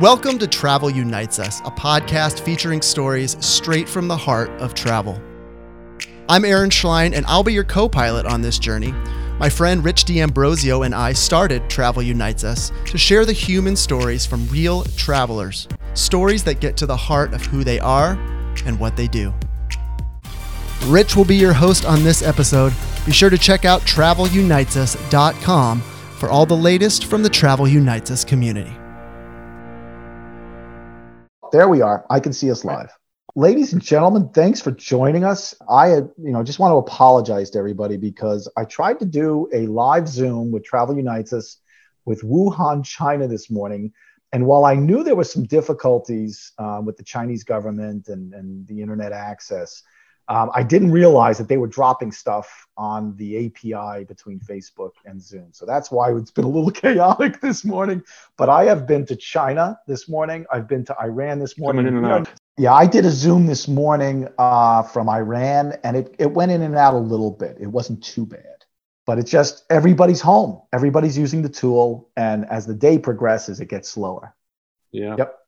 Welcome to Travel Unites Us, a podcast featuring stories straight from the heart of travel. I'm Aaron Schlein, and I'll be your co pilot on this journey. My friend Rich D'Ambrosio and I started Travel Unites Us to share the human stories from real travelers, stories that get to the heart of who they are and what they do. Rich will be your host on this episode. Be sure to check out travelunitesus.com for all the latest from the Travel Unites Us community. There we are. I can see us live. Ladies and gentlemen, thanks for joining us. I, you know, just want to apologize to everybody because I tried to do a live Zoom with Travel Unites Us with Wuhan, China this morning. And while I knew there were some difficulties um, with the Chinese government and, and the internet access, um, I didn't realize that they were dropping stuff on the API between Facebook and Zoom. So that's why it's been a little chaotic this morning. But I have been to China this morning. I've been to Iran this morning. Coming in and out. Yeah, I did a Zoom this morning uh, from Iran, and it, it went in and out a little bit. It wasn't too bad. But it's just everybody's home. Everybody's using the tool. And as the day progresses, it gets slower. Yeah. Yep.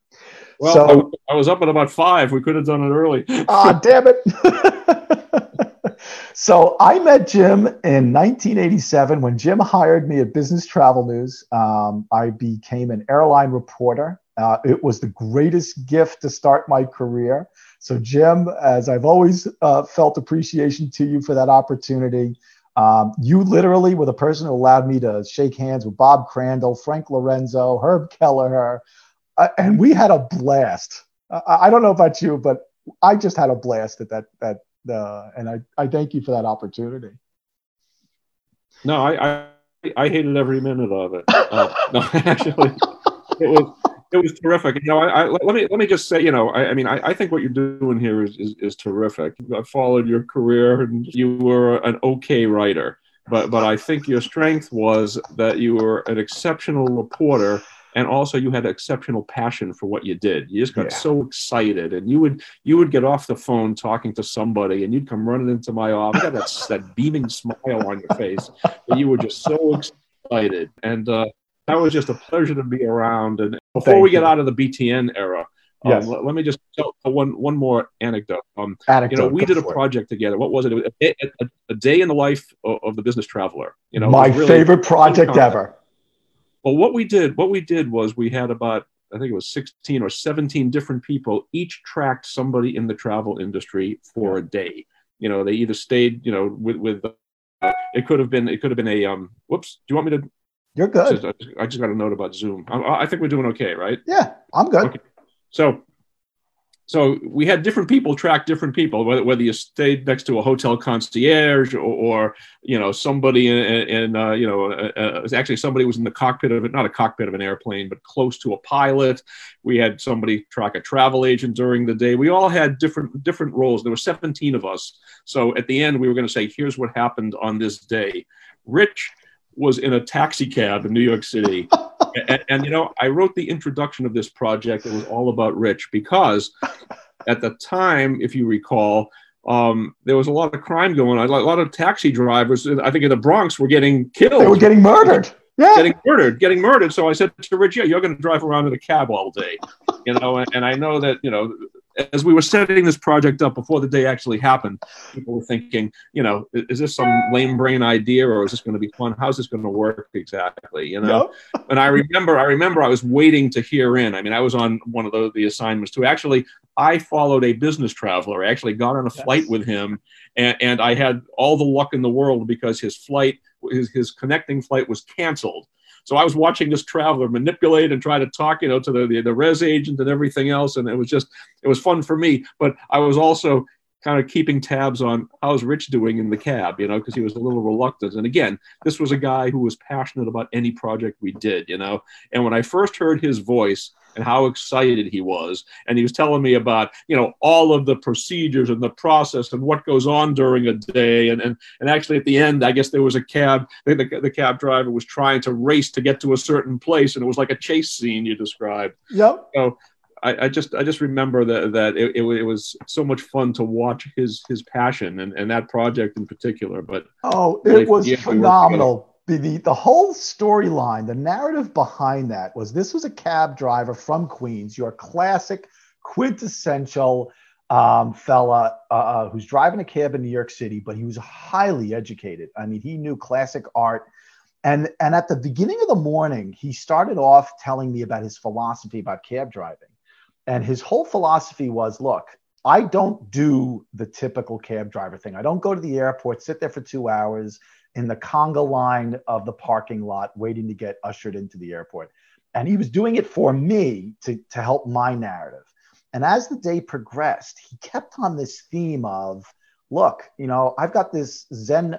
Well, So- I, I was up at about five. We could have done it early. Ah, damn it. so I met Jim in 1987 when Jim hired me at Business Travel News. Um, I became an airline reporter. Uh, it was the greatest gift to start my career. So, Jim, as I've always uh, felt appreciation to you for that opportunity, um, you literally were the person who allowed me to shake hands with Bob Crandall, Frank Lorenzo, Herb Kelleher, uh, and we had a blast. I, I don't know about you, but I just had a blast at that that uh, and I, I thank you for that opportunity. No, I, I I hated every minute of it. Uh, no, actually, it was it was terrific. You know, I, I let me let me just say, you know, I, I mean, I, I think what you're doing here is, is is terrific. I followed your career, and you were an okay writer, but but I think your strength was that you were an exceptional reporter. And also, you had an exceptional passion for what you did. You just got Yeah. so excited, and you would you would get off the phone talking to somebody, and you'd come running into my office. You had that, that beaming smile on your face, and you were just so excited. And uh, that was just a pleasure to be around. And before Thank we get you. out of the BTN era, um, Yes. let, let me just tell one one more anecdote. Um, Anecdote, you know, we did a for it. project together. What was it? It was a, day- a, a day in the life of, of the business traveler. You know, my really- favorite project ever. Well, what we did, what we did was we had about, I think it was 16 or 17 different people, each tracked somebody in the travel industry for a day. You know, they either stayed, you know, with, with, uh, it could have been, it could have been a, um, whoops, do you want me to, You're good. I just, I just got a note about Zoom. I, I think we're doing okay, right? Yeah, I'm good. Okay. So, so we had different people track different people, whether, whether you stayed next to a hotel concierge or, or you know somebody in, in uh, you know uh, uh, actually somebody was in the cockpit of it, not a cockpit of an airplane, but close to a pilot. We had somebody track a travel agent during the day. We all had different different roles. There were 17 of us. So at the end, we were going to say, "Here's what happened on this day." Rich was in a taxi cab in New York City and, and you know, I wrote the introduction of this project. It was all about Rich because at the time, if you recall, um, there was a lot of crime going on. A lot of taxi drivers, I think in the Bronx, were getting killed, They were getting murdered. Yeah. getting murdered, getting murdered. So I said to Rich, "Yeah, you're going to drive around in a cab all day," you know. And, and I know that you know, as we were setting this project up before the day actually happened, people were thinking, you know, is, is this some lame brain idea or is this going to be fun? How's this going to work exactly? You know Yep. and I remember, I remember, I was waiting to hear in. I mean, I was on one of the, the assignments too. Actually, I followed a business traveler. I actually got on a Yes. flight with him, and, and I had all the luck in the world because his flight, his, his connecting flight, was canceled. So I was watching this traveler manipulate and try to talk, you know, to the, the the res agent and everything else, and it was just it was fun for me. But I was also kind of keeping tabs on how's Rich doing in the cab, you know, because he was a little reluctant. And again, this was a guy who was passionate about any project we did, you know. And when I first heard his voice and how excited he was, and he was telling me about, you know, all of the procedures and the process and what goes on during a day, and and, and actually at the end, I guess there was a cab, the, the, the cab driver was trying to race to get to a certain place, and it was like a chase scene you described. Yep. I, I just I just remember that that it, it, it was so much fun to watch his his passion and, and that project in particular. But Oh, it was phenomenal. The, the whole storyline, the narrative behind that was this was a cab driver from Queens, your classic, quintessential um, fella uh, uh, who's driving a cab in New York City, but he was highly educated. I mean, he knew classic art. And, and at the beginning of the morning, he started off telling me about his philosophy about cab driving. And his whole philosophy was look, I don't do the typical cab driver thing. I don't go to the airport, sit there for two hours in the conga line of the parking lot, waiting to get ushered into the airport. And he was doing it for me to, to help my narrative. And as the day progressed, he kept on this theme of, look, you know, I've got this Zen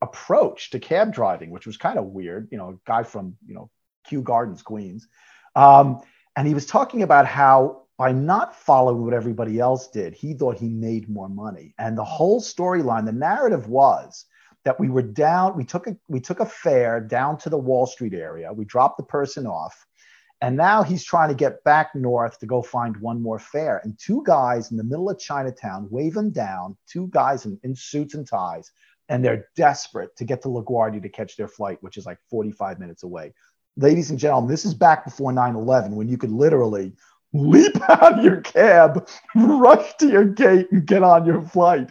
approach to cab driving, which was kind of weird, you know, a guy from, you know, Kew Gardens, Queens. Um, and he was talking about how by not following what everybody else did, he thought he made more money. And the whole storyline, the narrative was that we were down, we took a we took a fare down to the Wall Street area. We dropped the person off. And now he's trying to get back north to go find one more fare. And two guys in the middle of Chinatown wave him down, two guys in, in suits and ties, and they're desperate to get to LaGuardia to catch their flight, which is like 45 minutes away. Ladies and gentlemen, this is back before 9 11 when you could literally leap out of your cab, rush to your gate, and get on your flight.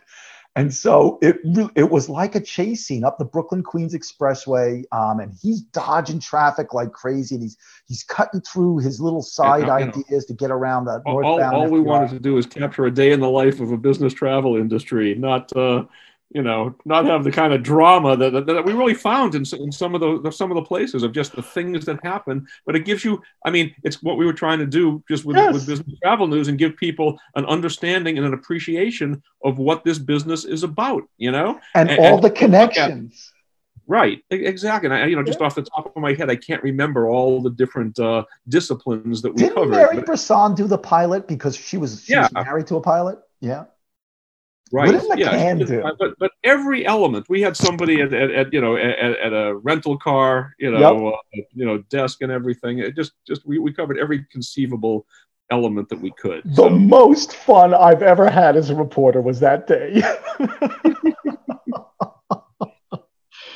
And so it it was like a chase scene up the Brooklyn Queens Expressway, um, and he's dodging traffic like crazy, and he's he's cutting through his little side yeah, ideas know, to get around the northbound. All, all we wanted to do is capture a day in the life of a business travel industry, not uh, you know, not have the kind of drama that, that, that we really found in, in some of the, the, some of the places of just the things that happen. But it gives you, I mean, it's what we were trying to do just with, yes. with business travel news and give people an understanding and an appreciation of what this business is about, you know, and, and all and, the connections. Right, exactly. And I, you know, just yeah. off the top of my head, I can't remember all the different uh, disciplines that we Didn't covered. Mary but... Brisson do the pilot because she was she yeah. was married to a pilot? Yeah. Right. yeah. But, but every element, we had somebody at, at, at you know at, at, a rental car, you know, yep. uh, you know, desk and everything. It just just we, we covered every conceivable element that we could. The so. most fun I've ever had as a reporter was that day.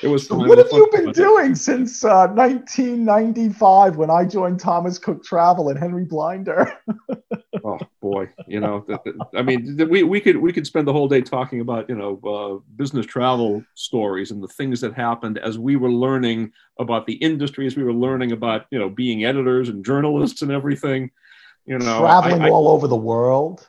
it was. So what have you been doing since uh, 1995 when I joined Thomas Cook Travel and Henry Blinder? oh boy, you know, I mean, we, we could we could spend the whole day talking about you know uh, business travel stories and the things that happened as we were learning about the industry, as we were learning about you know being editors and journalists and everything. You know, traveling I, I, all over the world.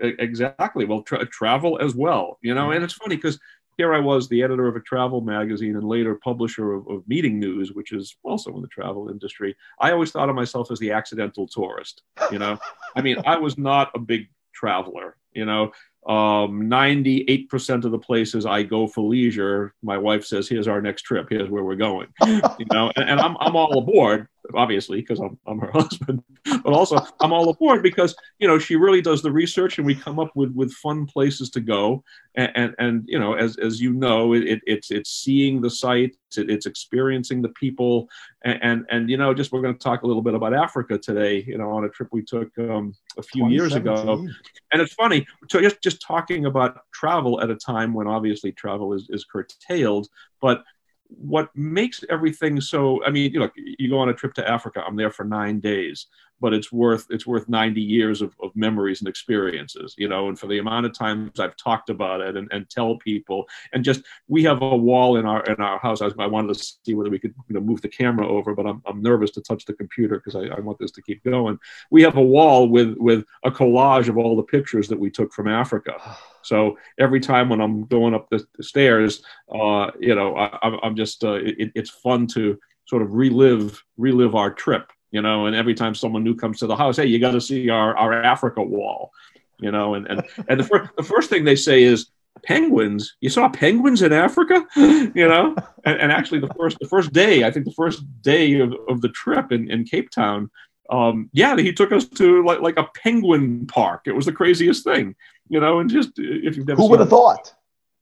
Exactly. Well, tra- travel as well. You know, and it's funny because here I was, the editor of a travel magazine and later publisher of, of, Meeting News, which is also in the travel industry. I always thought of myself as the accidental tourist. You know, I mean, I was not a big traveler. You know, um, 98% of the places I go for leisure, my wife says, here's our next trip. Here's where we're going, you know, and, and I'm, I'm all aboard, obviously, because I'm, I'm her husband, but also I'm all aboard because, you know, she really does the research and we come up with, with fun places to go. And, and, and you know, as, as you know, it, it's, it's seeing the site, it's experiencing the people. And, and, and, you know, just we're going to talk a little bit about Africa today, you know, on a trip we took um, a few years ago. And it's funny, just, just talking about travel at a time when obviously travel is, is curtailed, but what makes everything so i mean you know you go on a trip to africa i'm there for nine days but it's worth it's worth 90 years of, of memories and experiences you know and for the amount of times i've talked about it and, and tell people and just we have a wall in our in our house I, I wanted to see whether we could you know move the camera over but i'm, I'm nervous to touch the computer because I, I want this to keep going. We have a wall with with a collage of all the pictures that we took from africa oh. So every time when i'm going up the, the stairs uh, you know I, am just uh, it, it's fun to sort of relive relive our trip you know, and every time someone new comes to the house, hey, you got to see our, our Africa wall, you know, and, and, and the, fir- the first thing they say is, penguins? You saw penguins in africa? You know? And, and, actually the first the first day i think the first day of, of the trip in, in cape town um, yeah he took us to like, like a penguin park. It was the craziest thing you know and just if you've never who would have thought?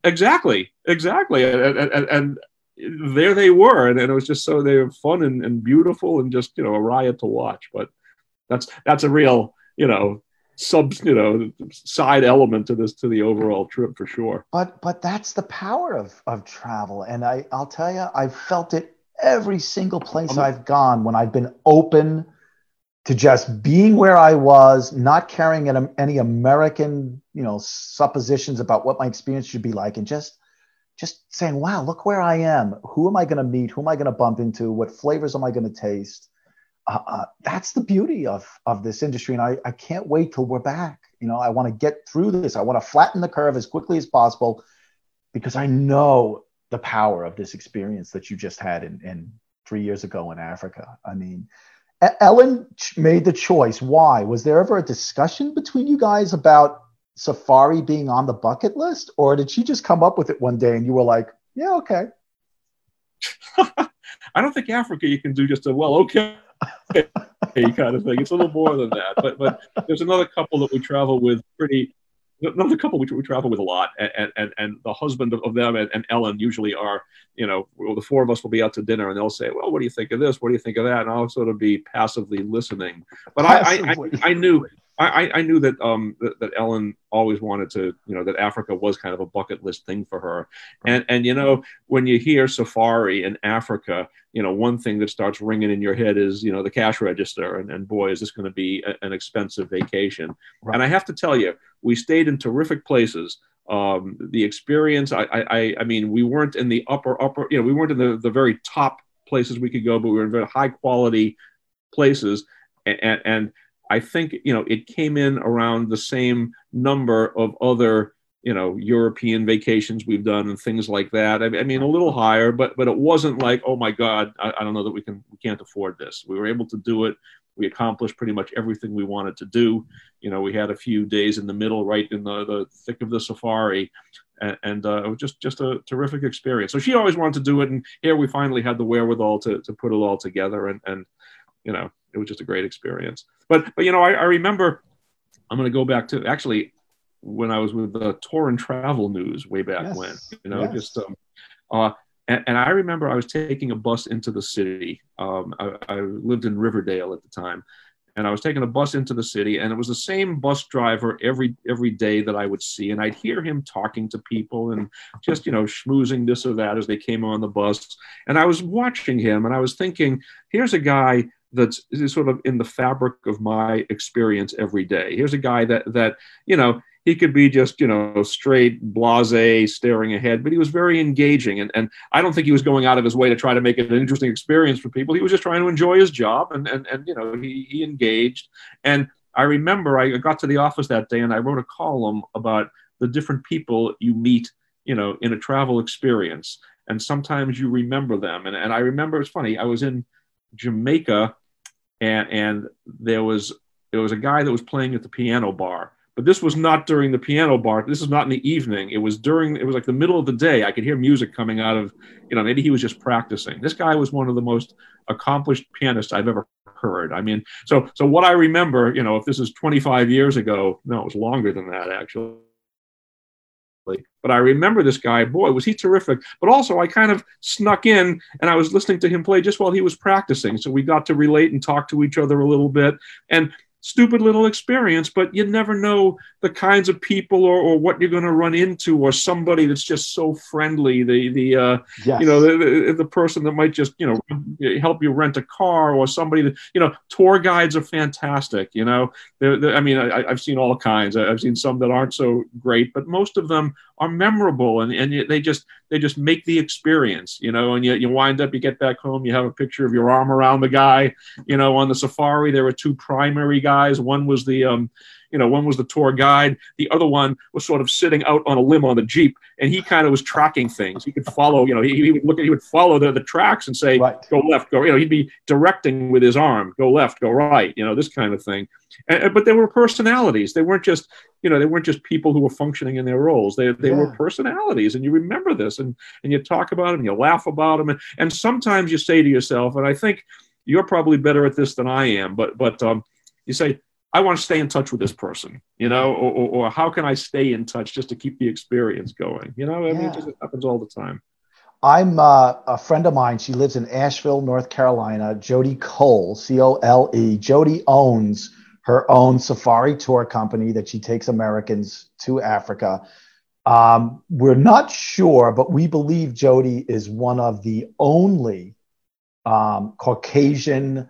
Exactly exactly and, and, and there they were, and, and, it was just so they were fun and, and beautiful and just you know a riot to watch. But that's that's a real you know sub you know side element to this to the overall trip for sure. But but that's the power of of travel and i i'll tell you i've felt it every single place i've gone when i've been open to just being where i was not carrying any american you know suppositions about what my experience should be like and just just saying wow look where i am who am i going to meet who am i going to bump into what flavors am i going to taste uh, uh, that's the beauty of of this industry, and I, I can't wait till we're back. You know, I want to get through this. I want to flatten the curve as quickly as possible because I know the power of this experience that you just had in, in three years ago in Africa. I mean, Ellen made the choice. Why? Was there ever a discussion between you guys about safari being on the bucket list, or did she just come up with it one day and you were like, "Yeah, okay"? I don't think Africa you can do just a well, okay kind of thing. It's a little more than that. But but there's another couple that we travel with pretty another couple we, we travel with a lot and and, and the husband of, them and, and, ellen usually are you know the four of us will be out to dinner and they'll say well what do you think of this what do you think of that and i'll sort of be passively listening but. I, I, I knew I, I knew that um that, that, Ellen always wanted to you know that Africa was kind of a bucket list thing for her, and and you know when you hear safari in Africa, you know one thing that starts ringing in your head is you know the cash register, and, and boy is this going to be a, an expensive vacation. Right. And I have to tell you, we stayed in terrific places. Um, the experience, I, I I mean, we weren't in the upper upper, you know, we weren't in the the very top places we could go, but we were in very high quality places, and, and, and I think you know it came in around the same number of other you know European vacations we've done and things like that. I, mean, a little higher, but but it wasn't like oh my God, I, I, don't know that we can we can't afford this. We were able to do it. We accomplished pretty much everything we wanted to do. You know, we had a few days in the middle, right in the, the thick of the safari, and, and uh, it was just just a terrific experience. So she always wanted to do it, and here we finally had the wherewithal to to put it all together, and and you know it was just a great experience. But but you know, I, I remember I'm going to go back to actually when I was with the Tour and Travel News way back yes. when. You know, yes. just um, uh, and, and, I remember I was taking a bus into the city. Um, I, I, lived in Riverdale at the time, and I was taking a bus into the city, and it was the same bus driver every every day that I would see, and I'd hear him talking to people and just you know schmoozing this or that as they came on the bus, and I was watching him, and I was thinking, here's a guy that's sort of in the fabric of my experience every day. Here's a guy that that you know he could be just you know straight blase staring ahead but he was very engaging. And, and i don't think he was going out of his way to try to make it an interesting experience for people. He was just trying to enjoy his job and and, and you know he, he engaged. And i remember i got to the office that day and i wrote a column about the different people you meet you know in a travel experience. And sometimes you remember them. And, and i remember it's funny i was in jamaica and and there was there was a guy that was playing at the piano bar but this was not during the piano bar. This is not in the evening. It was during it was like the middle of the day. I could hear music coming out of you know maybe he was just practicing. This guy was one of the most accomplished pianists i've ever heard. I mean so so what i remember you know if this is 25 years ago no it was longer than that actually but I remember this guy, boy, was he terrific. But also, I kind of snuck in and I was listening to him play just while he was practicing. So we got to relate and talk to each other a little bit. And stupid little experience, but you never know the kinds of people or, or what you're going to run into, or somebody that's just so friendly. The the uh, yes. you know the, the, the person that might just you know help you rent a car, or somebody that you know tour guides are fantastic. You know, they're, they're, I mean, I, have seen all kinds. I've seen some that aren't so great, but most of them are memorable, and and they just they just make the experience. You know, and you you wind up, you get back home, you have a picture of your arm around the guy. You know, on the safari, there were two primary guys. One was the um, you know, one was the tour guide. The other one was sort of sitting out on a limb on the Jeep, and he kind of was tracking things. He could follow, you know, he, he would look at, he would follow the, the tracks and say, right. go left, go, you know, he'd be directing with his arm, go left, go right, you know, this kind of thing. And, but they were personalities. They weren't just, you know, they weren't just people who were functioning in their roles. They, they yeah. were personalities, and you remember this, and and you talk about them, you laugh about them, and, and sometimes you say to yourself, and I think you're probably better at this than I am, but but um, you say, I want to stay in touch with this person, you know, or, or, or, how can I stay in touch just to keep the experience going? You know, I yeah. mean, it just happens all the time. I'm uh, a friend of mine. She lives in Asheville, North Carolina. Jody Cole, C O L E. Jody owns her own safari tour company that she takes Americans to Africa. Um, we're not sure, but we believe Jody is one of the only um, Caucasian,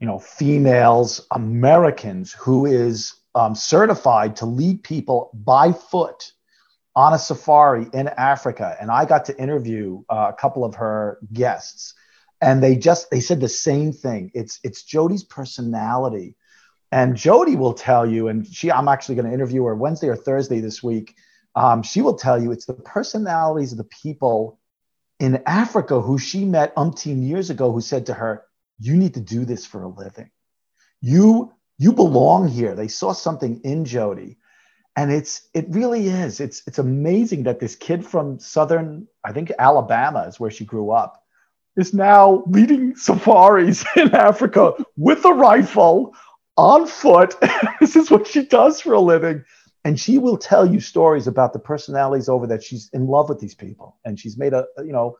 you know, females, Americans who is um, certified to lead people by foot on a safari in Africa. And I got to interview uh, a couple of her guests, and they just they said the same thing. It's it's Jody's personality, and Jody will tell you. And she, I'm actually going to interview her Wednesday or Thursday this week. Um, she will tell you it's the personalities of the people in Africa who she met umpteen years ago who said to her, "You need to do this for a living. You you belong here." They saw something in Jody and it's it really is. It's it's amazing that this kid from southern i think alabama is where she grew up is now leading safaris in africa with a rifle on foot. This is what she does for a living. And she will tell you stories about the personalities over that she's in love with these people. And she's made a you know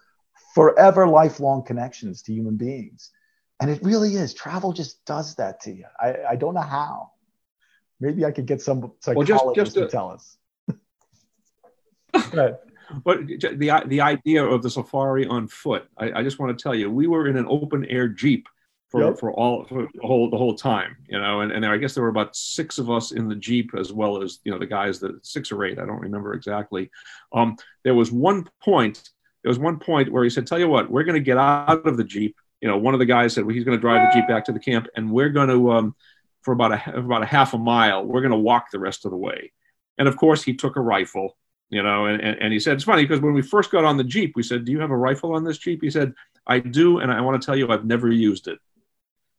forever lifelong connections to human beings and it really is travel just does that to you i, I don't know how Maybe I could get some psychologist well, just, just to, to tell us. but the the idea of the safari on foot, I, I, just want to tell you, we were in an open air jeep for, yep. for all for the whole the whole time, you know, and, and I guess there were about six of us in the jeep as well as you know the guys that six or eight, I don't remember exactly. Um, there was one point, there was one point where he said, "Tell you what, we're going to get out of the jeep." You know, one of the guys said well, he's going to drive the jeep back to the camp, and we're going to um, for about a about a half a mile. We're going to walk the rest of the way. And of course, he took a rifle, you know, and, and, and he said, it's funny because when we first got on the Jeep, we said, Do you have a rifle on this Jeep? He said, I do. And I want to tell you, I've never used it.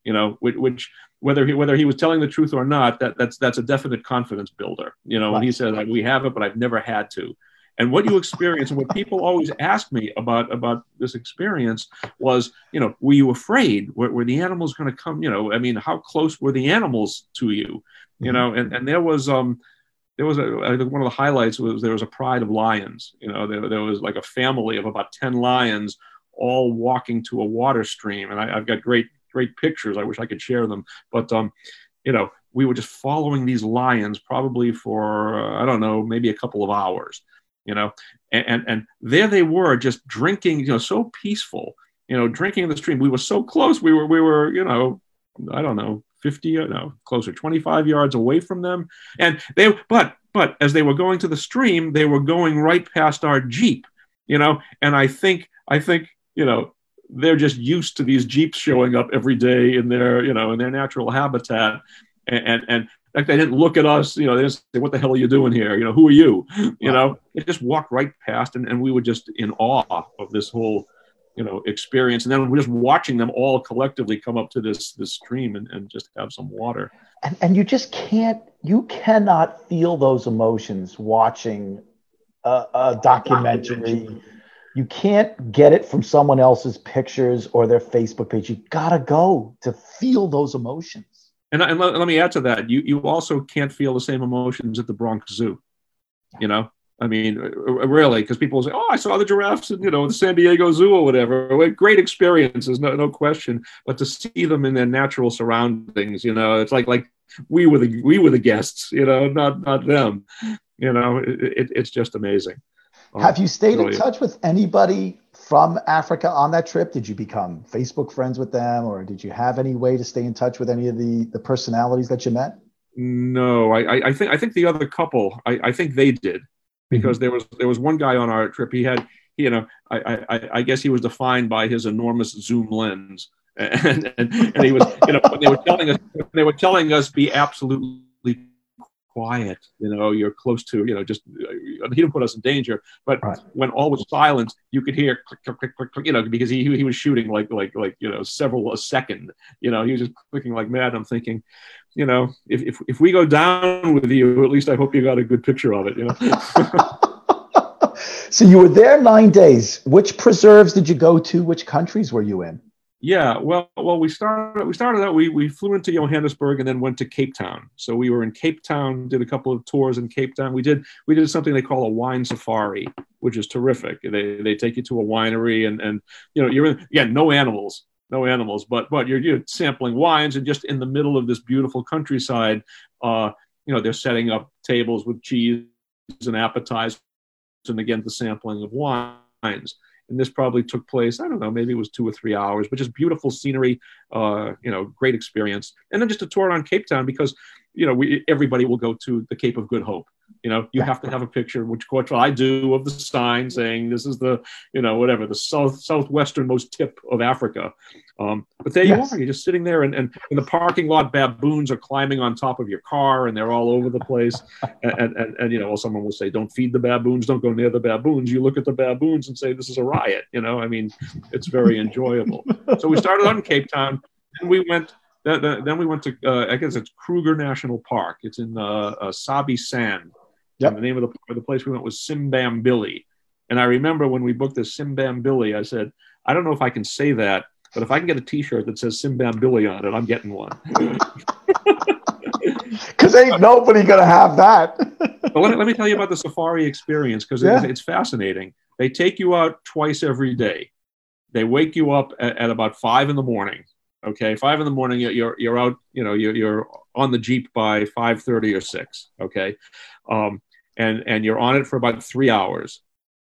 You know, which, which whether he whether he was telling the truth or not, that that's that's a definite confidence builder. You know, right. when he said we have it, but I've never had to. And what you experience and what people always ask me about about this experience was, you know, were you afraid? Were, were the animals going to come? You know, I mean, how close were the animals to you? Mm-hmm. You know, and, and there was um there was a, I think one of the highlights was there was a pride of lions. You know, there, there was like a family of about 10 lions all walking to a water stream. And I, have got great, great pictures. I wish I could share them. But, um, you know, we were just following these lions probably for, uh, I don't know, maybe a couple of hours you know, and, and, and there they were just drinking, you know, so peaceful, you know, drinking in the stream. We were so close. We were, we were, you know, I don't know, 50, uh, no, closer, 25 yards away from them. And they, but, but as they were going to the stream, they were going right past our Jeep, you know, and I think, I think, you know, they're just used to these Jeeps showing up every day in their, you know, in their natural habitat. And, and, and like they didn't look at us, you know, they didn't say, what the hell are you doing here? You know, who are you? You know, they just walked right past and, and we were just in awe of this whole, you know, experience. And then we're just watching them all collectively come up to this, this stream and, and just have some water. And, and you just can't, you cannot feel those emotions watching a, a documentary. You can't get it from someone else's pictures or their Facebook page. You gotta go to feel those emotions. And, and let, let, me add to that. You you also can't feel the same emotions at the Bronx Zoo. You know, I mean, uh, uh, really, because people say, "Oh, I saw the giraffes in you know the San Diego Zoo or whatever." Great experiences, no no question. But to see them in their natural surroundings, you know, it's like like we were the we were the guests, you know, not not them. You know, it, it, it's just amazing. Have you stayed in touch with anybody from Africa on that trip? Did you become Facebook friends with them, or did you have any way to stay in touch with any of the the personalities that you met? No, I, I think I think the other couple, I, I think they did, because mm-hmm. there was there was one guy on our trip. He had, you know, I, I I guess he was defined by his enormous zoom lens, and and, and he was, you know, they were telling us they were telling us be absolutely quiet you know you're close to you know just uh, he didn't put us in danger but right. when all was silent you could hear click, click, click, click, click, you know because he, he was shooting like like like you know several a second you know he was just clicking like mad. I'm thinking you know if, if, if we go down with you at least i hope you got a good picture of it you know? So you were there nine days. Which preserves did you go to? Which countries were you in yeah, well, well, we started we started out. We we flew into Johannesburg and then went to Cape Town. So we were in Cape Town, did a couple of tours in Cape Town. We did we did something they call a wine safari, which is terrific. They they take you to a winery and and you know you're in, again no animals. no animals, but but you're, you're sampling wines and just in the middle of this beautiful countryside, uh, you know, they're setting up tables with cheese and appetizers, and again the sampling of wines. And this probably took place, I don't know, maybe it was two or three hours, but just beautiful scenery, uh, you know, great experience. And then just a tour around Cape Town because, you know, we, everybody will go to the Cape of Good Hope you know, you have to have a picture, which what I do, of the sign saying this is the, you know, whatever the south southwesternmost tip of Africa. Um, but there yes. you are, you're just sitting there, and, and in the parking lot, baboons are climbing on top of your car, and they're all over the place. and, and, and, and you know, well, someone will say, "Don't feed the baboons, don't go near the baboons." You look at the baboons and say, "This is a riot." You know, I mean, it's very enjoyable. so we started on Cape Town, and we went then, we went to uh, I guess it's Kruger National Park. It's in uh, uh, Sabi Sand, Yep. the name of the, the place we went was Simbambili. And I remember when we booked this Simbambili, I said, I don't know if I can say that, but if I can get a T-shirt that says Simbambili on it, I'm getting one. Because ain't nobody gonna have that. but let, let, me tell you about the safari experience because yeah. it's, it's, fascinating. They take you out twice every day. They wake you up at, at about five in the morning. Okay, five in the morning. You're you're out. You know, you're, you're on the jeep by five thirty or six. Okay, um, and and you're on it for about three hours.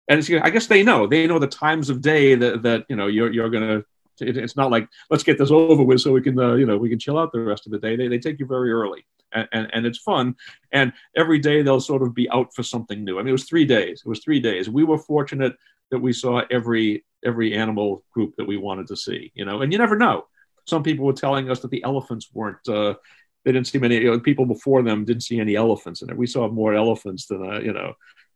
And I guess they know they know the times of day that that you know you're you're gonna. It, it's not like let's get this over with so we can uh, you know we can chill out the rest of the day. They they take you very early. And, and, and, it's fun. And every day they'll sort of be out for something new. I mean, it was three days. It was three days. We were fortunate that we saw every every animal group that we wanted to see. You know, and you never know. Some people were telling us that the elephants weren't uh, they didn't see many you know, people before them didn't see any elephants in it. We saw more elephants than uh, you know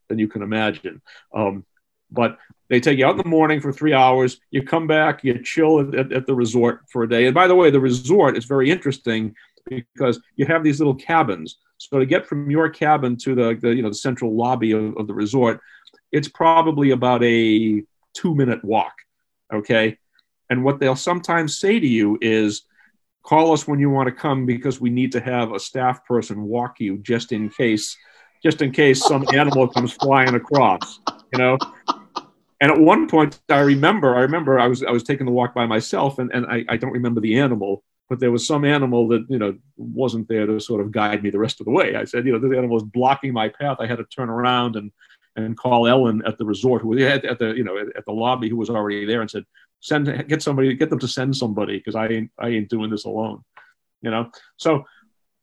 than you can imagine. Um, but they take you out in the morning for three hours. You come back, you chill at, at, the resort for a day. And by the way, the resort is very interesting because you have these little cabins. So to get from your cabin to the, the you know the central lobby of, of the resort, it's probably about a two minute walk. Okay. And what they'll sometimes say to you is, call us when you want to come because we need to have a staff person walk you just in case just in case some animal comes flying across you know? And at one point i remember i remember i was i was taking the walk by myself and, and I, I don't remember the animal but there was some animal that you know wasn't there to sort of guide me the rest of the way. I said you know this animal was blocking my path. I had to turn around and and call ellen at the resort who was at, at the you know at the lobby who was already there and said send get somebody get them to send somebody because I ain't I ain't doing this alone, you know. So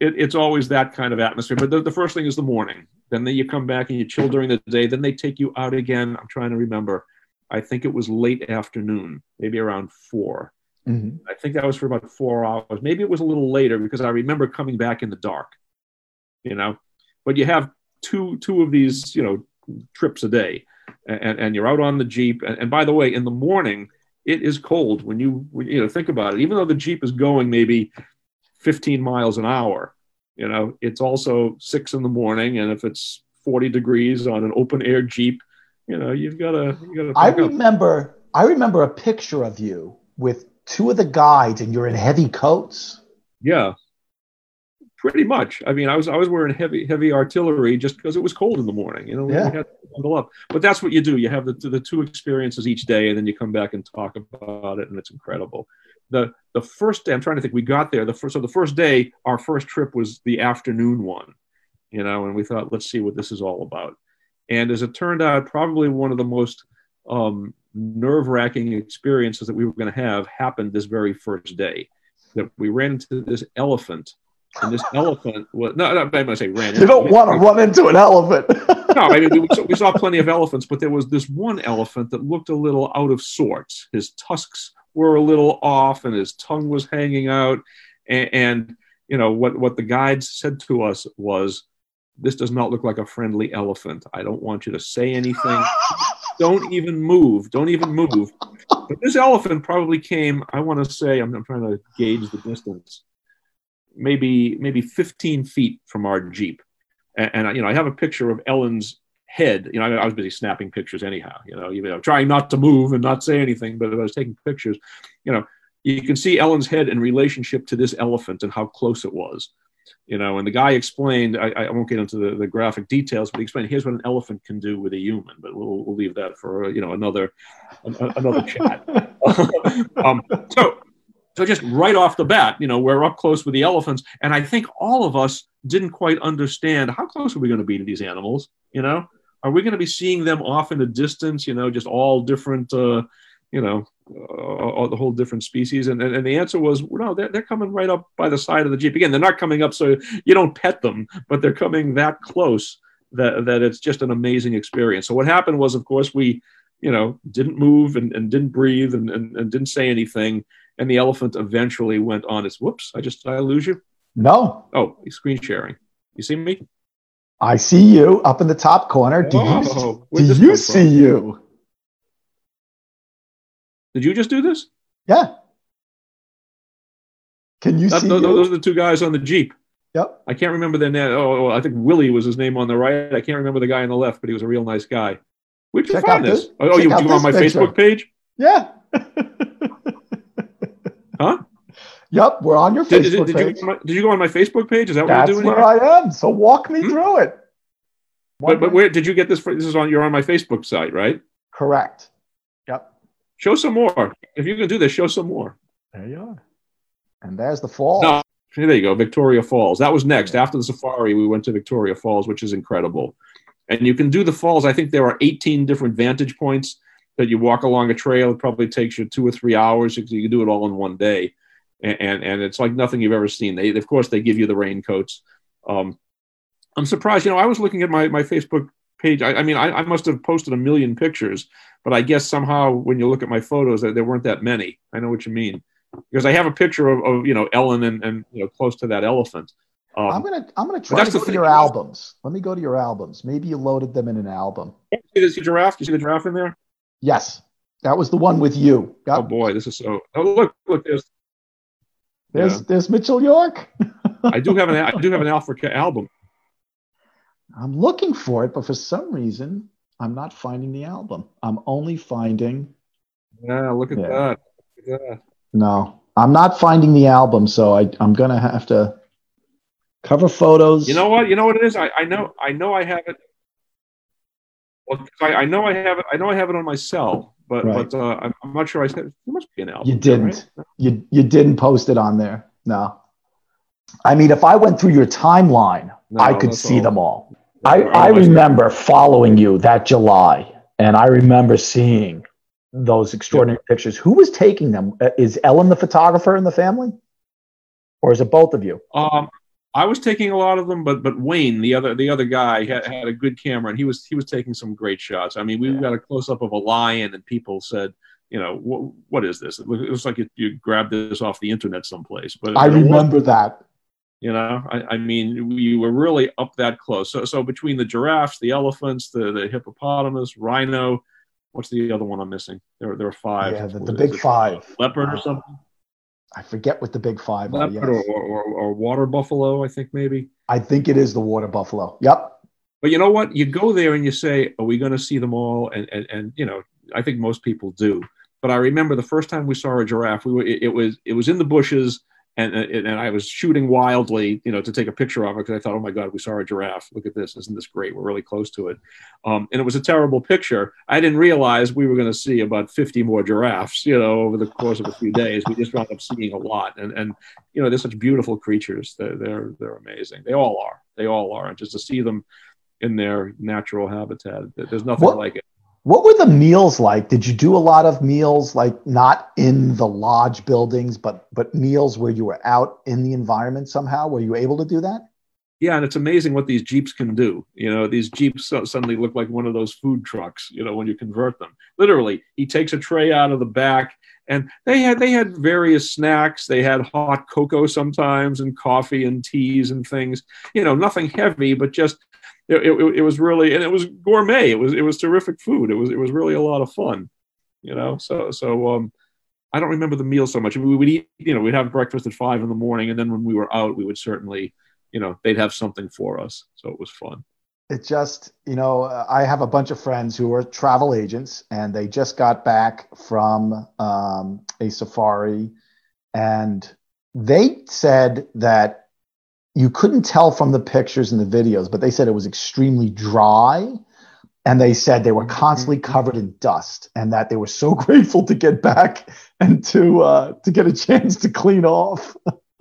it, it's always that kind of atmosphere. But the, the first thing is the morning. Then you come back and you chill during the day. Then they take you out again. I'm trying to remember. I think it was late afternoon, maybe around 4 mm-hmm. I think that was for about four hours. Maybe it was a little later because I remember coming back in the dark. You know, but you have two two of these you know trips a day, and, and you're out on the jeep. And, and by the way, in the morning it is cold when you you know think about it. Even though the Jeep is going maybe 15 miles an hour, you know, it's also six in the morning, and if it's 40 degrees on an open air Jeep, you know, you've got to. You I remember. Up. I remember a picture of you with two of the guides, and you're in heavy coats. Yeah, Pretty much. I mean, I was I was wearing heavy heavy artillery just because it was cold in the morning. You know, yeah. we had to bundle up. But that's what you do. You have the the two experiences each day, and then you come back and talk about it, and it's incredible. The the first day, I'm trying to think. We got there. The first so the first day, our first trip was the afternoon one. You know, and we thought, let's see what this is all about. And as it turned out, probably one of the most um, nerve wracking experiences that we were going to have happened this very first day. That we ran into this elephant and this elephant was no, no I must say ran. You don't want to run into an elephant. no, I mean we, we, saw plenty of elephants, but there was this one elephant that looked a little out of sorts. His tusks were a little off, and his tongue was hanging out. And, and you know what what the guides said to us was, "This does not look like a friendly elephant. I don't want you to say anything. don't even move. Don't even move." But this elephant probably came. I want to say I'm, I'm trying to gauge the distance maybe maybe 15 feet from our jeep. And, and you know i have a picture of ellen's head. You know I, I, was busy snapping pictures anyhow you know even trying not to move and not say anything but i was taking pictures you know you can see ellen's head in relationship to this elephant and how close it was you know and the guy explained i, I won't get into the, the graphic details but he explained here's what an elephant can do with a human but we'll, we'll leave that for you know another another chat. Um, so So just right off the bat, you know, we're up close with the elephants, and I think all of us didn't quite understand how close are we going to be to these animals. You know, are we going to be seeing them off in the distance? You know, just all different. Uh, you know, uh, all the whole different species? And, and, and the answer was, no, they're, they're coming right up by the side of the Jeep. Again, they're not coming up so you don't pet them, but they're coming that close that, that it's just an amazing experience. So what happened was, of course, we, you know, didn't move and, and didn't breathe and, and, and didn't say anything. And the elephant eventually went on its, whoops, I just, did I lose you? No. Oh, screen sharing. You see me? I see you up in the top corner. Do Oh, you, do you see you? Did you just do this? Yeah. Can you That- see those, you? those are the two guys on the Jeep. Yep. I can't remember their name. Oh, oh, I think Willie was his name on the right. I can't remember the guy on the left, but he was a real nice guy. Where'd you Check find out this? this- Oh, oh check you, you on my picture. Facebook page? Yeah. Huh? Yep, we're on your Did, Facebook did, did, page. my- did you go on my Facebook page? Is that what you're doing? That's where here? I am. So walk me Hmm? through it. But, but where did you get this? For, this is on you're on my Facebook site, right? Correct. Yep. Show some more. If you can do this, show some more. There you are. And there's the fall. No, there you go, Victoria Falls. That was next. After the safari, we went to Victoria Falls, which is incredible. And you can do the falls. I think there are 18 different vantage points that you walk along a trail. It probably takes you two or three hours. Can you can do it all in one day, and and, and it's like nothing you've ever seen. They of course they give you the raincoats. Um, I'm surprised. You know, I was looking at my my Facebook page. I, I mean, I, I must have posted a million pictures, but I guess somehow when you look at my photos, there, there weren't that many. I know what you mean because I have a picture of, of you know Ellen and, and you know close to that elephant. Um, I'm gonna I'm gonna try that's to go to your albums. Let me go to your albums. Maybe you loaded them in an album. you see this giraffe? You see the giraffe in there? Yes. That was the one with you. Oh boy, this is so. Oh look, look. There's. there's yeah. there's Mitchell York. I do have an I do have an Africa album. I'm looking for it, but for some reason I'm not finding the album. I'm only finding Yeah, look at Yeah. that. That. no. I'm not finding the album, so I, I'm gonna have to cover photos. You know what? You know what it is? I, I know I know I have it. Well, I, I know I have it. I know I have it on my cell, but Right. but uh, I'm, I'm not sure. I said there must be an album. You didn't. right? you you didn't post it on there. No. I mean, if I went through your timeline, No, I could see all. them all. I, I otherwise- remember following you that July, and I remember seeing those extraordinary pictures. Who was taking them? Uh, Is Ellen the photographer in the family, or is it both of you? Um, I was taking a lot of them, but but Wayne, the other the other guy, had, had a good camera, and he was he was taking some great shots. I mean, we Yeah. got a close up of a lion, and people said, you know, what what is this? It looks like you, you grabbed this off the internet someplace. But I remember that. You know, I, I mean, we were really up that close. So, so between the giraffes, the elephants, the, the hippopotamus, rhino, what's the other one I'm missing? There, there are five. Yeah, the, the big five. Leopard or something? I forget what the big five are. Yes. or, or, or water buffalo, I think maybe. I think it is the water buffalo. Yep. But you know what? You go there and you say, "Are we going to see them all?" And, and and you know, I think most people do. But I remember the first time we saw a giraffe, we were it, it was it was in the bushes, and and and I was shooting wildly, you know, to take a picture of it because I thought, "Oh my God, we saw a giraffe! Look at this! Isn't this great? We're really close to it." Um, and it was a terrible picture. I didn't realize we were going to see about fifty more giraffes, you know, over the course of a few days. We just wound up seeing a lot, and and you know, they're such beautiful creatures. They're they're, they're amazing. They all are. They all are. And just to see them in their natural habitat. There's nothing What- like it. What were the meals like? Did you do a lot of meals like not in the lodge buildings, but but meals where you were out in the environment somehow? Were you able to do that? Yeah, and it's amazing what these jeeps can do. You know, these jeeps suddenly look like one of those food trucks. You know, when you convert them, literally, he takes a tray out of the back, and they had they had various snacks. They had hot cocoa sometimes, and coffee and teas and things. You know, nothing heavy, but just it, it, it was really and it was gourmet. It was it was terrific food. It was it was really a lot of fun. You know, so so um, I don't remember the meal so much. We would eat, you know, we'd have breakfast at five in the morning, and then when we were out, we would certainly, you know, they'd have something for us. So it was fun. It just, you know, I have a bunch of friends who are travel agents and they just got back from um, a safari and they said that you couldn't tell from the pictures and the videos, but they said it was extremely dry and they said they were constantly covered in dust and that they were so grateful to get back and to uh, to get a chance to clean off.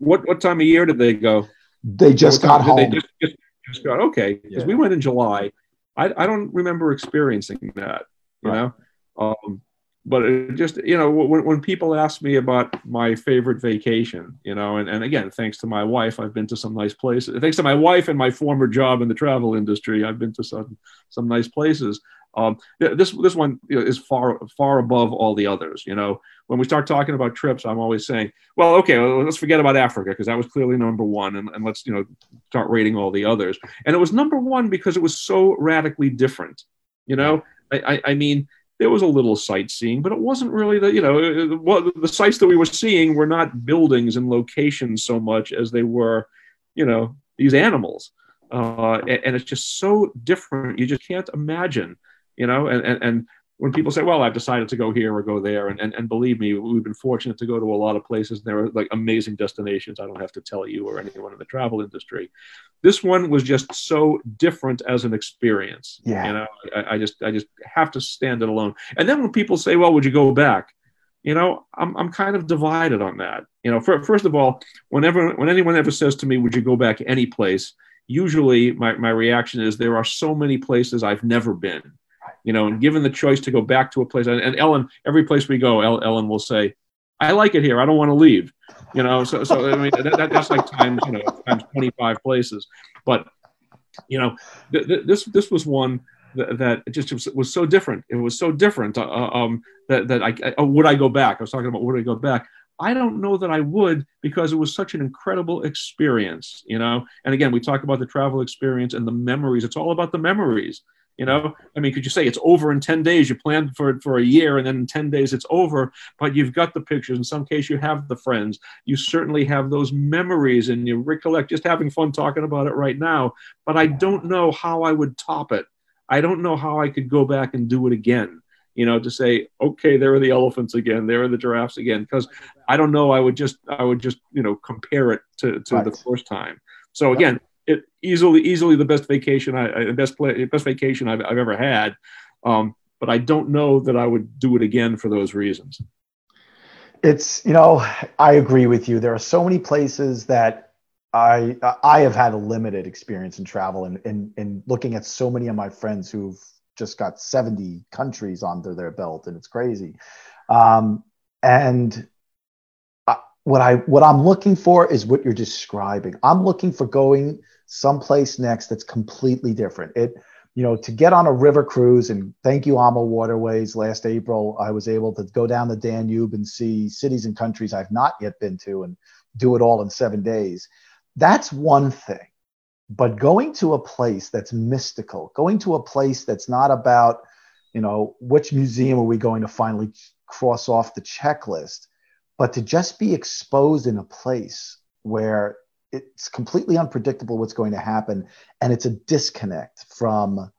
what what time of year did they go? They just got home. They just, just, just got okay because yeah. we went in July. I, I don't remember experiencing that. You right. know, um, but it just you know when, when people ask me about my favorite vacation you know and, and again thanks to my wife i've been to some nice places. Thanks to my wife and my former job in the travel industry i've been to some some nice places. Um, this this one is far far above all the others you know. When we start talking about trips i'm always saying well okay well, let's forget about africa because that was clearly number one and, and let's you know start rating all the others. And it was number one because it was so radically different you know? I, I, I mean there was a little sightseeing, but it wasn't really the you know what the sites that we were seeing were not buildings and locations so much as they were, you know, these animals, uh, and, and, it's just so different. You just can't imagine, you know, and and, and when people say, well, I've decided to go here or go there, and, and, and believe me, we've been fortunate to go to a lot of places. And there are like amazing destinations. I don't have to tell you or anyone in the travel industry. This one was just so different as an experience. Yeah. You know, I, I just I just have to stand it alone. And then when people say, well, would you go back? You know, I'm, I'm kind of divided on that. You know, for, first of all, whenever when anyone ever says to me, would you go back any place? Usually my, my reaction is there are so many places I've never been you know, and given the choice to go back to a place, and, Ellen, every place we go, Ellen will say, I like it here. I don't want to leave. You know, so so I mean that, that's like times you know times twenty five places. But you know, th- th- this this was one that, that just was, was, so different. It was so different uh, uh, um, that that I, I would I go back. I was talking about would I go back. I don't know that I would because it was such an incredible experience, you know. And again, we talk about the travel experience and the memories. It's all about the memories. You know, I mean, could you say it's over in 10 days? You planned for it for a year and then in 10 days it's over, but you've got the pictures. In some case, you have the friends. You certainly have those memories and you recollect just having fun talking about it right now. But I don't know how I would top it. I don't know how I could go back and do it again you know, to say, okay, there are the elephants again, there are the giraffes again, because I don't know, I would just, I would just, you know, compare it to, to right. the first time. So again, it easily easily the best vacation I best play best vacation I've, I've ever had. Um, but I don't know that I would do it again for those reasons. It's you know I agree with you. There are so many places that I I have had a limited experience in travel and in, in looking at so many of my friends who've just got 70 countries under their belt and it's crazy. Um, and what I what I'm looking for is what you're describing. I'm looking for going someplace next that's completely different. It, you know, to get on a river cruise and thank you, AMA Waterways. Last April, I was able to go down the Danube and see cities and countries I've not yet been to and do it all in seven days. That's one thing. But going to a place that's mystical, going to a place that's not about, you know, which museum are we going to finally cross off the checklist, but to just be exposed in a place where it's completely unpredictable what's going to happen and it's a disconnect from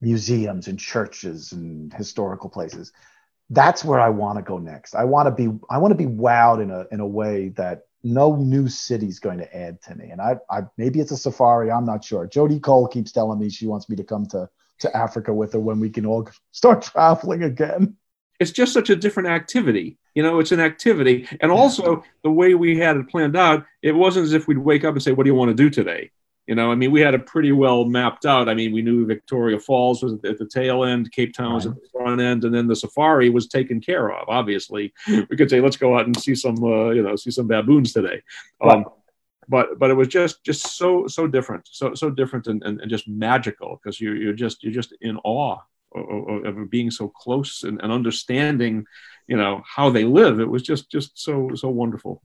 museums and churches and historical places. That's where i want to go next. I want to be i want to be wowed in a in a way that no new city is going to add to me. And I, I maybe it's a safari i'm not sure. Jody cole keeps telling me she wants me to come to to africa with her when we can all start traveling again it's just such a different activity. You know, it's an activity. And also, the way we had it planned out, it wasn't as if we'd wake up and say, What do you want to do today? You know, I mean, we had it pretty well mapped out. I mean, we knew Victoria Falls was at the tail end, Cape Town was at the front end, and then the safari was taken care of. Obviously, we could say, let's go out and see some, uh, you know, see some baboons today. Um, but but it was just just so so different, so so different and, and, and just magical because you you're just you're just in awe of being so close and, and understanding, you know, how they live. It was just just so so wonderful.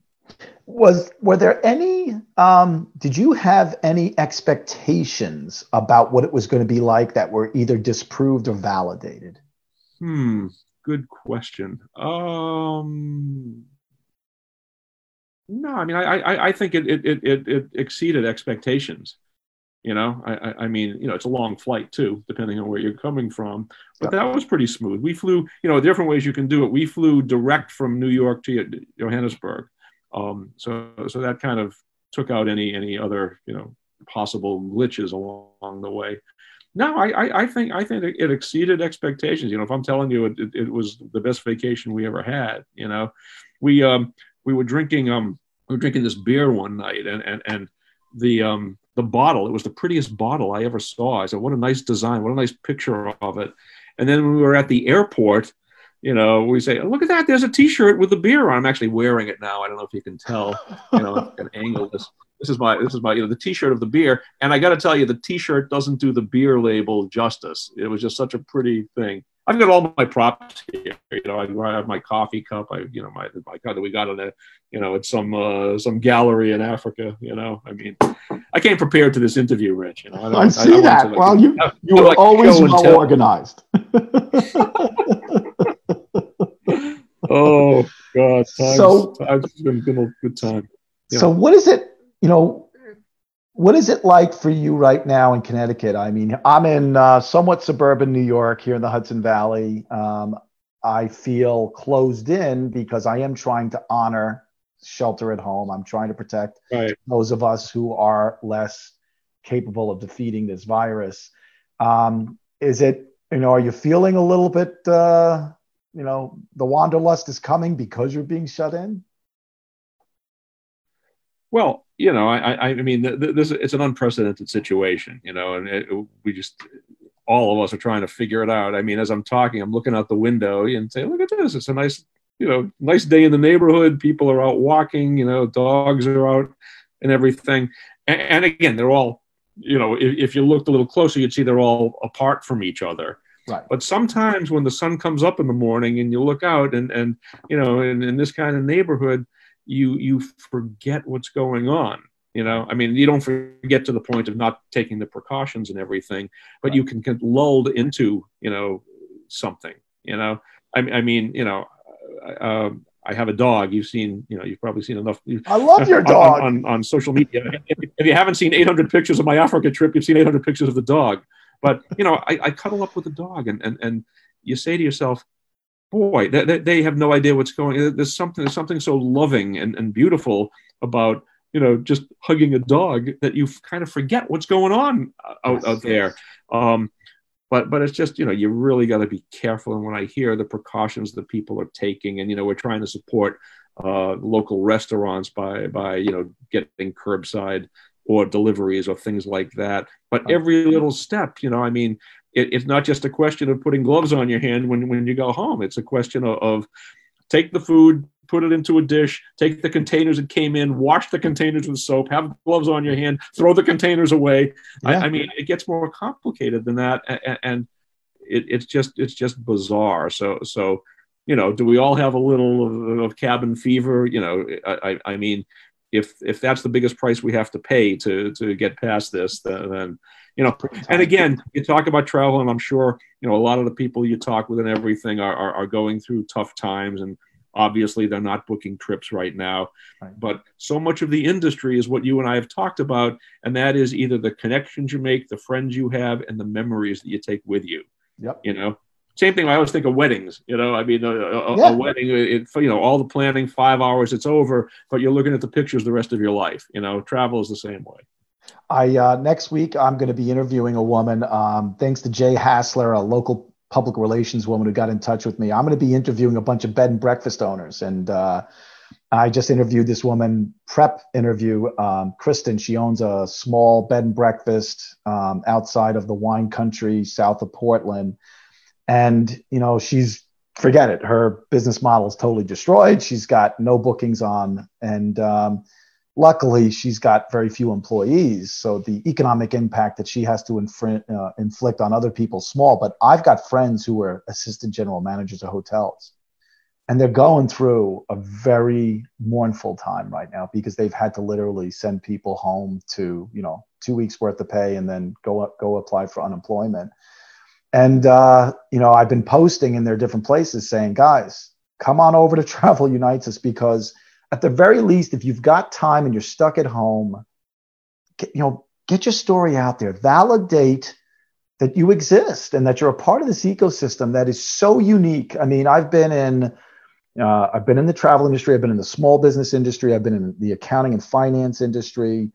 Was were there any? Um, did you have any expectations about what it was going to be like that were either disproved or validated? Hmm. Good question. Um. No, I mean, I I, I think it, it it it exceeded expectations. You know, I, I mean, you know, it's a long flight too, depending on where you're coming from. But that was pretty smooth. We flew, you know, different ways you can do it. We flew direct from New York to Johannesburg, um, so so that kind of took out any any other you know possible glitches along the way. no, I, I, I think I think it exceeded expectations. You know, if I'm telling you, it, it, it, was the best vacation we ever had. You know, we um we were drinking um we were drinking this beer one night, and and and the um the bottle it was the prettiest bottle I ever saw. I said, what a nice design, what a nice picture of it. And then when we were at the airport, you know, we say, look at that, there's a T-shirt with the beer on. I'm actually wearing it now. I don't know if you can tell. You know, I can angle this this is my this is my you know the T-shirt of the beer, and I got to tell you, the T-shirt doesn't do the beer label justice. It was just such a pretty thing. I've got all my props here. You know, I have my coffee cup. I you know my my cup that we got on a you know at some uh, some gallery in Africa. You know, I mean, I came prepared to this interview, Rich. You know, I, I see I, that. like, well, you you were like always well organized. oh God! Times, so been, been a good time. Yeah. So what is it? you know, what is it like for you right now in Connecticut? I mean, I'm in uh, somewhat suburban New York here in the Hudson Valley. Um, I feel closed in because I am trying to honor shelter at home. I'm trying to protect right. those of us who are less capable of defeating this virus. Um, is it, you know, are you feeling a little bit, uh, you know, the wanderlust is coming because you're being shut in? Well, you know, I, I mean, this it's an unprecedented situation, you know, and it, we just all of us are trying to figure it out. I mean, as I'm talking, I'm looking out the window and say, look at this. It's a nice, you know, nice day in the neighborhood. People are out walking, you know, dogs are out and everything. And, and again, they're all, you know, if, if, you looked a little closer, you'd see they're all apart from each other. Right. But sometimes when the sun comes up in the morning and you look out and, and you know, in, in this kind of neighborhood, you you forget what's going on you know i mean you don't forget to the point of not taking the precautions and everything but right. you can get lulled into you know something you know i, I mean you know uh, I have a dog. You've seen, you know, you've probably seen enough. I love your dog on, on, on social media. if you haven't seen 800 pictures of my Africa trip, you've seen 800 pictures of the dog. But you know, I, I cuddle up with the dog, and and and you say to yourself, boy, they, they have no idea what's going. There's something there's something so loving and, and beautiful about you know just hugging a dog that you kind of forget what's going on out, out there. Um, but but it's just you know you really got to be careful. And when I hear the precautions that people are taking, and you know we're trying to support uh, local restaurants by by you know getting curbside or deliveries or things like that. But every little step, you know, I mean, it, it's not just a question of putting gloves on your hand when, when you go home. It's a question of, of take the food, put it into a dish, take the containers that came in, wash the containers with soap, have gloves on your hand, throw the containers away. Yeah. I, I, mean, it gets more complicated than that, and, and it, it's just it's just bizarre. So so you know, do we all have a little of, of cabin fever? You know, I, I mean, if if that's the biggest price we have to pay to to get past this, then, then you know and again you talk about travel and i'm sure you know a lot of the people you talk with and everything are, are, are going through tough times and obviously they're not booking trips right now. Right. but so much of the industry is what you and i have talked about and that is either the connections you make the friends you have and the memories that you take with you. Yep. you know? Same thing i always think of weddings you know? I mean a, a, yeah. a wedding it, you know all the planning five hours it's over but you're looking at the pictures the rest of your life you know? Travel is the same way I uh, next week I'm going to be interviewing a woman. Um, thanks to Jay Hassler, a local public relations woman who got in touch with me. I'm going to be interviewing a bunch of bed and breakfast owners, and uh, I just interviewed this woman. Prep interview. Um, Kristen. She owns a small bed and breakfast um, outside of the wine country, south of Portland, and you know she's forget it. Her business model is totally destroyed. She's got no bookings on, and um, luckily she's got very few employees so the economic impact that she has to infr- uh, inflict on other people small but i've got friends who are assistant general managers of hotels. And they're going through a very mournful time right now because they've had to literally send people home to you know two weeks worth of pay and then go up, go apply for unemployment. And uh, you know i've been posting in their different places saying guys come on over to travel unites us because at the very least, if you've got time and you're stuck at home, get, you know, get your story out there. Validate that you exist and that you're a part of this ecosystem that is so unique. I mean, I've been in uh, I've been in the travel industry, I've been in the small business industry, I've been in the accounting and finance industry,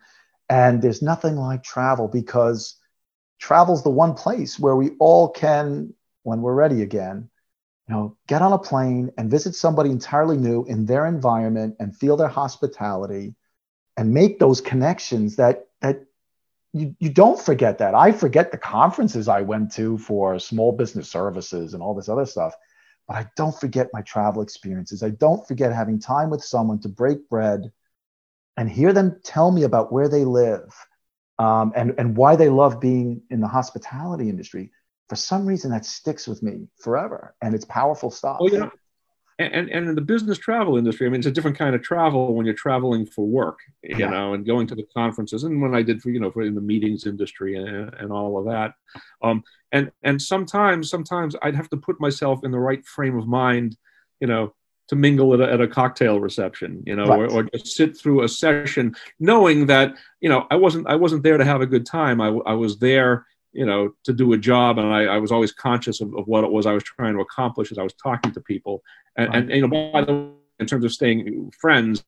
and there's nothing like travel because travel's the one place where we all can, when we're ready again, you know, get on a plane and visit somebody entirely new in their environment and feel their hospitality and make those connections that that you, you don't forget that. I forget the conferences I went to for small business services and all this other stuff, but I don't forget my travel experiences. I don't forget having time with someone to break bread and hear them tell me about where they live um, and, and why they love being in the hospitality industry for some reason that sticks with me forever and it's powerful stuff you know, and, and in the business travel industry i mean it's a different kind of travel when you're traveling for work you yeah. know and going to the conferences and when i did for you know for in the meetings industry and, and all of that um, and and sometimes sometimes i'd have to put myself in the right frame of mind you know to mingle at a, at a cocktail reception, you know, right. or, or, just sit through a session, knowing that you know I wasn't I wasn't there to have a good time. I, I was there, you know, to do a job, and I, I was always conscious of, of, what it was I was trying to accomplish as I was talking to people. And, right. and, and you know, by the way, in terms of staying friends,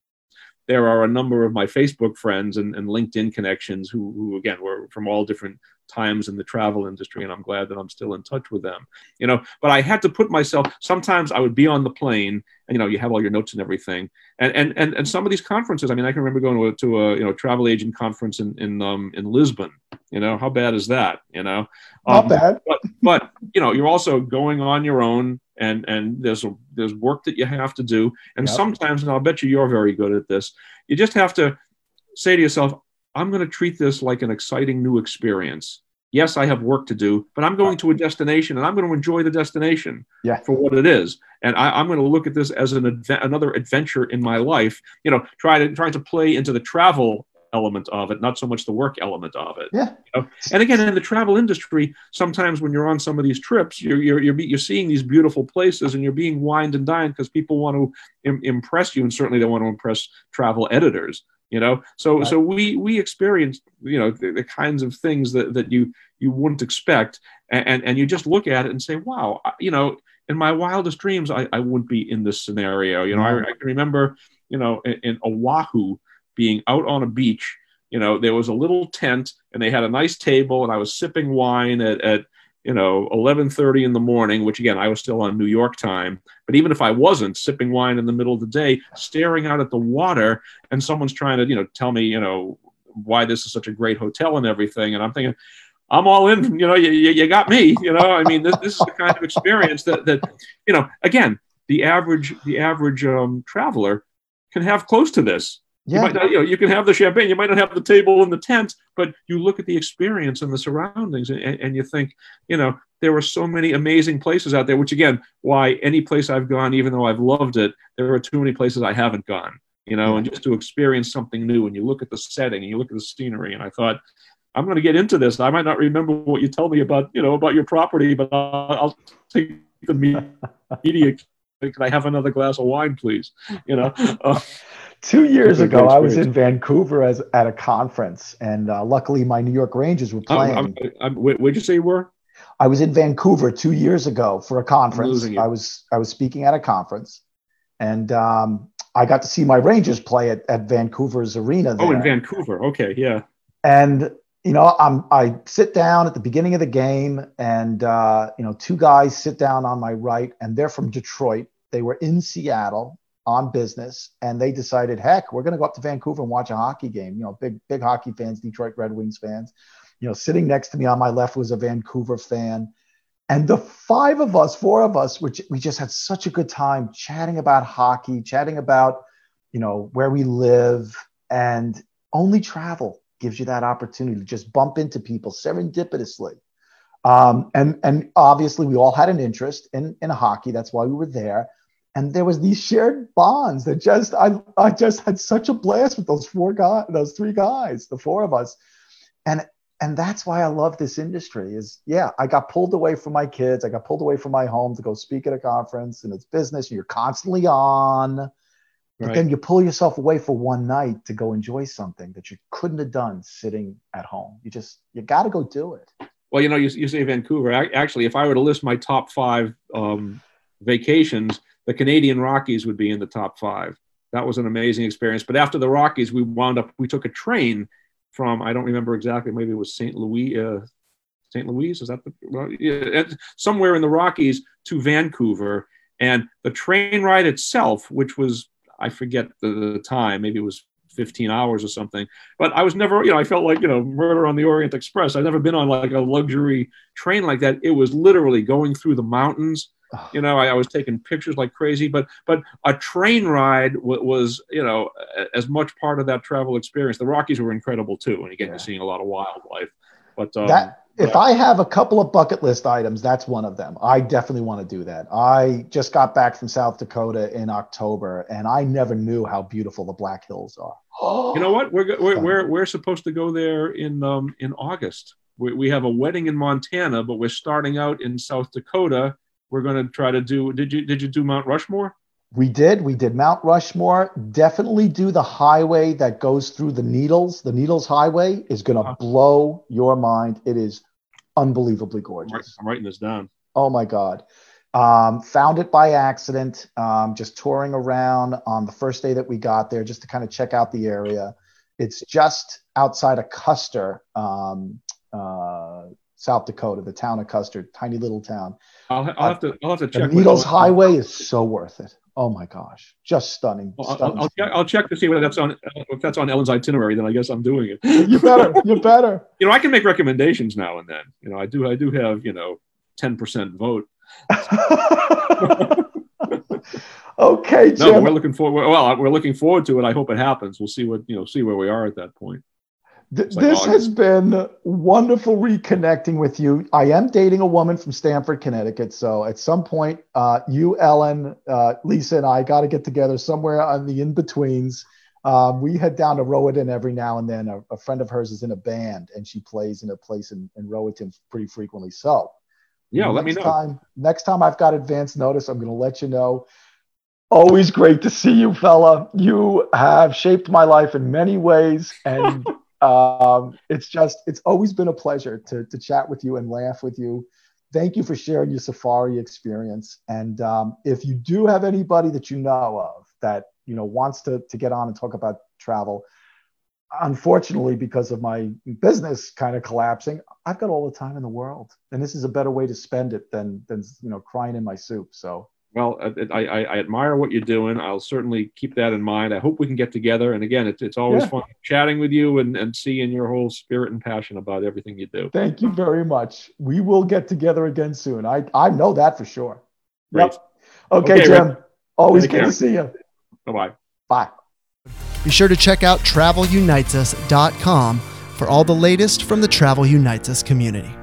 there are a number of my Facebook friends and, and LinkedIn connections who, who, again, were from all different times in the travel industry, and I'm glad that I'm still in touch with them. You know, but I had to put myself. Sometimes I would be on the plane, and you know, you have all your notes and everything, and and and, and some of these conferences. I mean, I can remember going to a, to a you know travel agent conference in in um, in Lisbon. You know, how bad is that? You know, not um, bad. But but you know, you're also going on your own and and there's a, there's work that you have to do and yep. sometimes and i'll bet you you're very good at this you just have to say to yourself i'm going to treat this like an exciting new experience yes i have work to do but i'm going to a destination and i'm going to enjoy the destination yeah. for what it is and I, am going to look at this as an adve- another adventure in my life you know try to trying to play into the travel element of it, not so much the work element of it. Yeah. You know? And again, in the travel industry, sometimes when you're on some of these trips, you're you're you're, you're seeing these beautiful places and you're being wined and dined because people want to Im- impress you, and certainly they want to impress travel editors. You know, so right. so we we experience you know the, the, kinds of things that that you you wouldn't expect, and, and and you just look at it and say, wow, you know. In my wildest dreams, I, I wouldn't be in this scenario. You know, I, mm-hmm. I can remember, you know, in, in Oahu, being out on a beach. You know, there was a little tent and they had a nice table, and I was sipping wine at, at you know 11:30 in the morning, which again I was still on New York time. But even if I wasn't sipping wine in the middle of the day, staring out at the water, and someone's trying to you know tell me you know why this is such a great hotel and everything, and I'm thinking. I'm all in. You know, you, you got me. You know, I mean, this, this is the kind of experience that that you know. Again, the average the average um, traveler can have close to this. Yeah. You, might not, you, know, you can have the champagne, you might not have the table and the tent, but you look at the experience and the surroundings and, and you think, you know, there are so many amazing places out there, which again, why any place I've gone, even though I've loved it, there are too many places I haven't gone, you know, and just to experience something new and you look at the setting and you look at the scenery. And I thought, I'm going to get into this. I might not remember what you tell me about, you know, about your property, but I'll, I'll take the media. Can I have another glass of wine, please? You know, uh, Two years ago, I was in Vancouver as at a conference, and uh, luckily my New York Rangers were playing. I'm, I'm, I'm, where'd you say you were? I was in Vancouver two years ago for a conference. I was I was speaking at a conference, and um, I got to see my Rangers play at, at Vancouver's arena. There. Oh, in Vancouver. Okay, yeah. And you know, I'm I sit down at the beginning of the game, and uh, you know, two guys sit down on my right, and they're from Detroit. They were in Seattle, on business and they decided, heck, we're going to go up to Vancouver and watch a hockey game. You know, big, big hockey fans, Detroit Red Wings fans. You know, sitting next to me on my left was a Vancouver fan. And the five of us, four of us, which we just had such a good time chatting about hockey, chatting about, you know, where we live. And only travel gives you that opportunity to just bump into people serendipitously. Um, and, and obviously, we all had an interest in, in hockey. That's why we were there and there was these shared bonds that just I, I just had such a blast with those four guys those three guys the four of us. And and that's why I love this industry is yeah I got pulled away from my kids. I got pulled away from my home to go speak at a conference and it's business. And you're constantly on. But right. then you pull yourself away for one night to go enjoy something that you couldn't have done sitting at home. You just you got to go do it. Well you know you, you say Vancouver. Actually if I were to list my top five um, vacations the Canadian Rockies would be in the top five. That was an amazing experience. But after the Rockies, we wound up, we took a train from, I don't remember exactly, maybe it was St. Louis, uh, St. Louis. Is that the well, yeah, somewhere in the Rockies to Vancouver? And the train ride itself, which was I forget the, the time, maybe it was 15 hours or something. But I was never, you know, I felt like, you know, Murder on the Orient Express. I've never been on like a luxury train like that. It was literally going through the mountains. You know, I, I was taking pictures like crazy, but but a train ride w- was, you know, as much part of that travel experience. The Rockies were incredible too, and again, yeah. you're seeing a lot of wildlife. But um, that if yeah. I have a couple of bucket list items, that's one of them. I definitely want to do that. I just got back from South Dakota in October, and I never knew how beautiful the Black Hills are. you know what? We're, we're, we're, we're supposed to go there in um, in August. We, we have a wedding in Montana, but we're starting out in South Dakota. We're going to try to do. Did you did you do Mount Rushmore? We did. We did Mount Rushmore. Definitely do the highway that goes through the Needles. The Needles Highway is going to uh-huh. blow your mind. It is unbelievably gorgeous. I'm writing this down. Oh my God. Um, found it by accident, um, just touring around on the first day that we got there, just to kind of check out the area. It's just outside of Custer, um, uh, South Dakota, the town of Custer, tiny little town. I'll, I'll have to, I'll have to check. The Needles Highway is so worth it. Oh my gosh, just stunning. Well, stunning. I'll, I'll, I'll, check to see whether that's on uh, if that's on Ellen's itinerary. Then I guess I'm doing it. you better. You better. you know, I can make recommendations now and then. You know, I do. I do have you know, ten percent vote. okay, Jim. No, we're looking forward. Well, we're looking forward to it. I hope it happens. We'll see what you know. See where we are at that point. Th- like this August. has been wonderful reconnecting with you. I am dating a woman from Stamford, Connecticut. So at some point, uh, you, Ellen, uh, Lisa, and I got to get together somewhere on the in betweens. Um, we head down to Roatan every now and then. A, a, friend of hers is in a band and she plays in a place in, in Roatan pretty frequently. So, yeah, let me know. Time, next time I've got advance notice, I'm going to let you know. Always great to see you, fella. You have shaped my life in many ways. And um, it's just it's always been a pleasure to to chat with you and laugh with you. Thank you for sharing your safari experience. And um, if you do have anybody that you know of that you know wants to to get on and talk about travel, unfortunately, because of my business kind of collapsing, I've got all the time in the world, and this is a better way to spend it than than you know crying in my soup. So well, uh, I, I, I, admire what you're doing. I'll certainly keep that in mind. I hope we can get together. And again, it's, it's always yeah. fun chatting with you and, and seeing your whole spirit and passion about everything you do. Thank you very much. We will get together again soon. I, I know that for sure. Yep. Okay, okay, Jim. Rick. Always Take good care. to see you. Bye-bye. Bye. Be sure to check out travelunitesus.com for all the latest from the Travel Unites Us community.